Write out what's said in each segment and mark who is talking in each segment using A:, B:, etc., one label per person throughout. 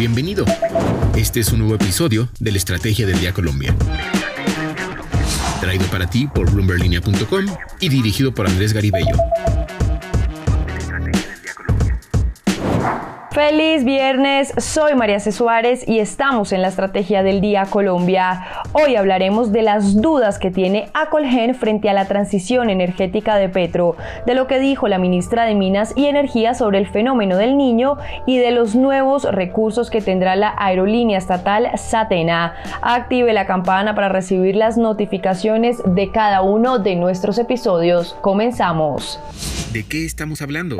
A: Bienvenido. Este es un nuevo episodio de la Estrategia del Día Colombia. Traído para ti por bloomberlinia.com y dirigido por Andrés Garibello.
B: Feliz viernes, soy María C. Suárez y estamos en la Estrategia del Día Colombia. Hoy hablaremos de las dudas que tiene Acolgen frente a la transición energética de Petro, de lo que dijo la ministra de Minas y Energía sobre el fenómeno del niño y de los nuevos recursos que tendrá la aerolínea estatal Satena. Active la campana para recibir las notificaciones de cada uno de nuestros episodios. Comenzamos.
A: ¿De qué estamos hablando?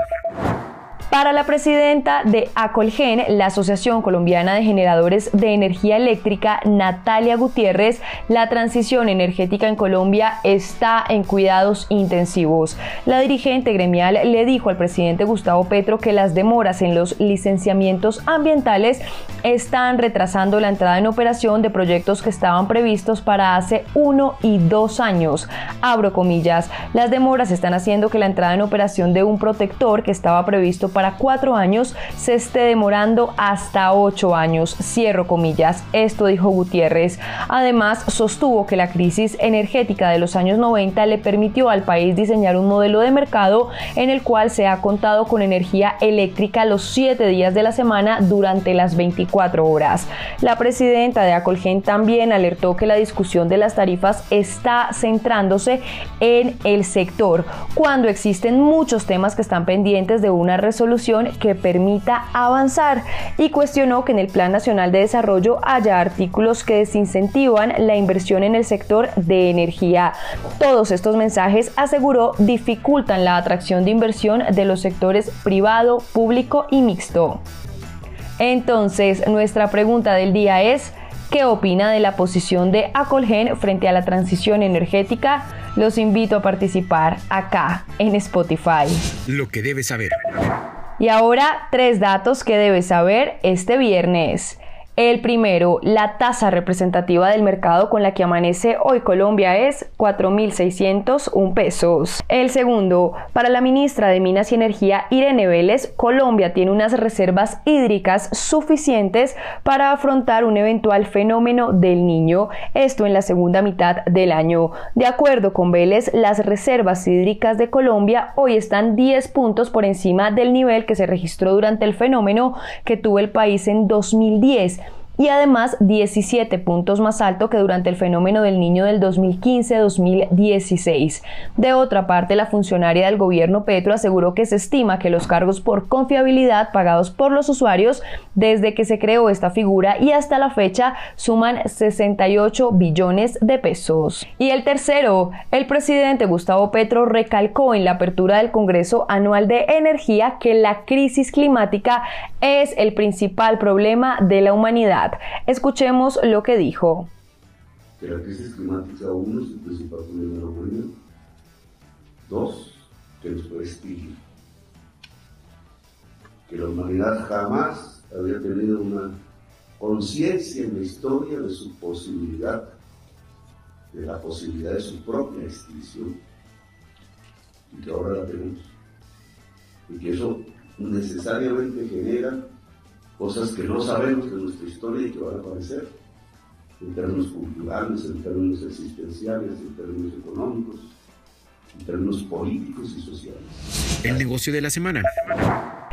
B: Para la presidenta de Acolgen, la Asociación Colombiana de Generadores de Energía Eléctrica, Natalia Gutiérrez, la transición energética en Colombia está en cuidados intensivos. La dirigente gremial le dijo al presidente Gustavo Petro que las demoras en los licenciamientos ambientales están retrasando la entrada en operación de proyectos que estaban previstos para hace uno y dos años. Abro comillas, las demoras están haciendo que la entrada en operación de un protector que estaba previsto para para cuatro años se esté demorando hasta ocho años. Cierro comillas. Esto dijo Gutiérrez. Además, sostuvo que la crisis energética de los años 90 le permitió al país diseñar un modelo de mercado en el cual se ha contado con energía eléctrica los siete días de la semana durante las 24 horas. La presidenta de Acolgen también alertó que la discusión de las tarifas está centrándose en el sector, cuando existen muchos temas que están pendientes de una resolución que permita avanzar y cuestionó que en el Plan Nacional de Desarrollo haya artículos que desincentivan la inversión en el sector de energía. Todos estos mensajes, aseguró, dificultan la atracción de inversión de los sectores privado, público y mixto. Entonces, nuestra pregunta del día es, ¿qué opina de la posición de Acolgen frente a la transición energética? Los invito a participar acá en Spotify.
A: Lo que debes saber.
B: Y ahora tres datos que debes saber este viernes. El primero, la tasa representativa del mercado con la que amanece hoy Colombia es 4.601 pesos. El segundo, para la ministra de Minas y Energía Irene Vélez, Colombia tiene unas reservas hídricas suficientes para afrontar un eventual fenómeno del niño, esto en la segunda mitad del año. De acuerdo con Vélez, las reservas hídricas de Colombia hoy están 10 puntos por encima del nivel que se registró durante el fenómeno que tuvo el país en 2010 y además 17 puntos más alto que durante el fenómeno del niño del 2015-2016. De otra parte, la funcionaria del gobierno Petro aseguró que se estima que los cargos por confiabilidad pagados por los usuarios desde que se creó esta figura y hasta la fecha suman 68 billones de pesos. Y el tercero, el presidente Gustavo Petro recalcó en la apertura del Congreso Anual de Energía que la crisis climática es el principal problema de la humanidad Escuchemos lo que dijo.
C: Que la crisis climática, uno, es el principal problema de la humanidad. Dos, que nos prestigio. Que la humanidad jamás había tenido una conciencia en la historia de su posibilidad, de la posibilidad de su propia extinción. Y que ahora la tenemos. Y que eso necesariamente genera cosas que no sabemos de nuestra historia y que van a aparecer en términos culturales, en términos existenciales, en términos económicos, en términos políticos y sociales.
A: El negocio de la semana.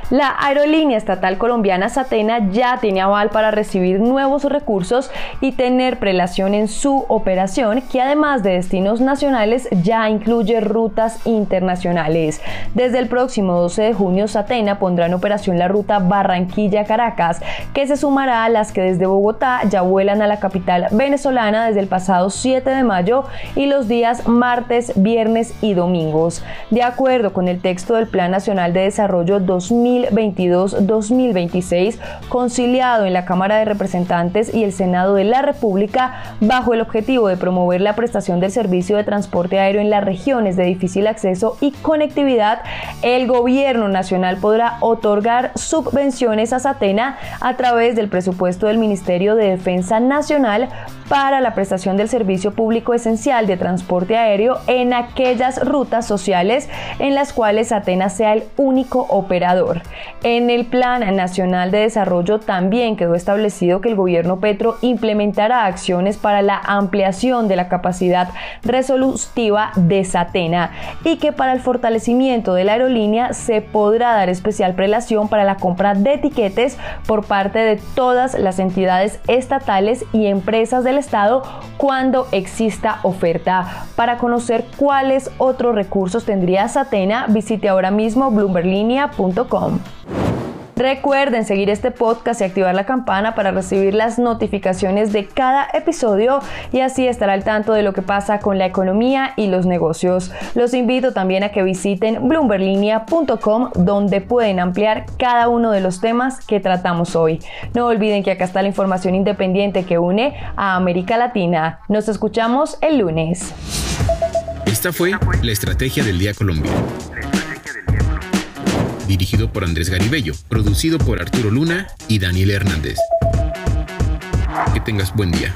B: La aerolínea estatal colombiana Satena ya tiene aval para recibir nuevos recursos y tener prelación en su operación, que además de destinos nacionales ya incluye rutas internacionales. Desde el próximo 12 de junio, Satena pondrá en operación la ruta Barranquilla-Caracas, que se sumará a las que desde Bogotá ya vuelan a la capital venezolana desde el pasado 7 de mayo y los días martes, viernes y domingos. De acuerdo con el texto del Plan Nacional de Desarrollo 2000, 2022-2026, conciliado en la Cámara de Representantes y el Senado de la República, bajo el objetivo de promover la prestación del servicio de transporte aéreo en las regiones de difícil acceso y conectividad, el Gobierno Nacional podrá otorgar subvenciones a Satena a través del presupuesto del Ministerio de Defensa Nacional para la prestación del servicio público esencial de transporte aéreo en aquellas rutas sociales en las cuales Satena sea el único operador. En el Plan Nacional de Desarrollo también quedó establecido que el gobierno Petro implementará acciones para la ampliación de la capacidad resolutiva de Satena y que para el fortalecimiento de la aerolínea se podrá dar especial prelación para la compra de etiquetes por parte de todas las entidades estatales y empresas del Estado cuando exista oferta. Para conocer cuáles otros recursos tendría Satena, visite ahora mismo bloomberlinia.com. Recuerden seguir este podcast y activar la campana para recibir las notificaciones de cada episodio y así estar al tanto de lo que pasa con la economía y los negocios. Los invito también a que visiten bloomberlinia.com donde pueden ampliar cada uno de los temas que tratamos hoy. No olviden que acá está la información independiente que une a América Latina. Nos escuchamos el lunes.
A: Esta fue la Estrategia del Día Colombia dirigido por Andrés Garibello, producido por Arturo Luna y Daniel Hernández. Que tengas buen día.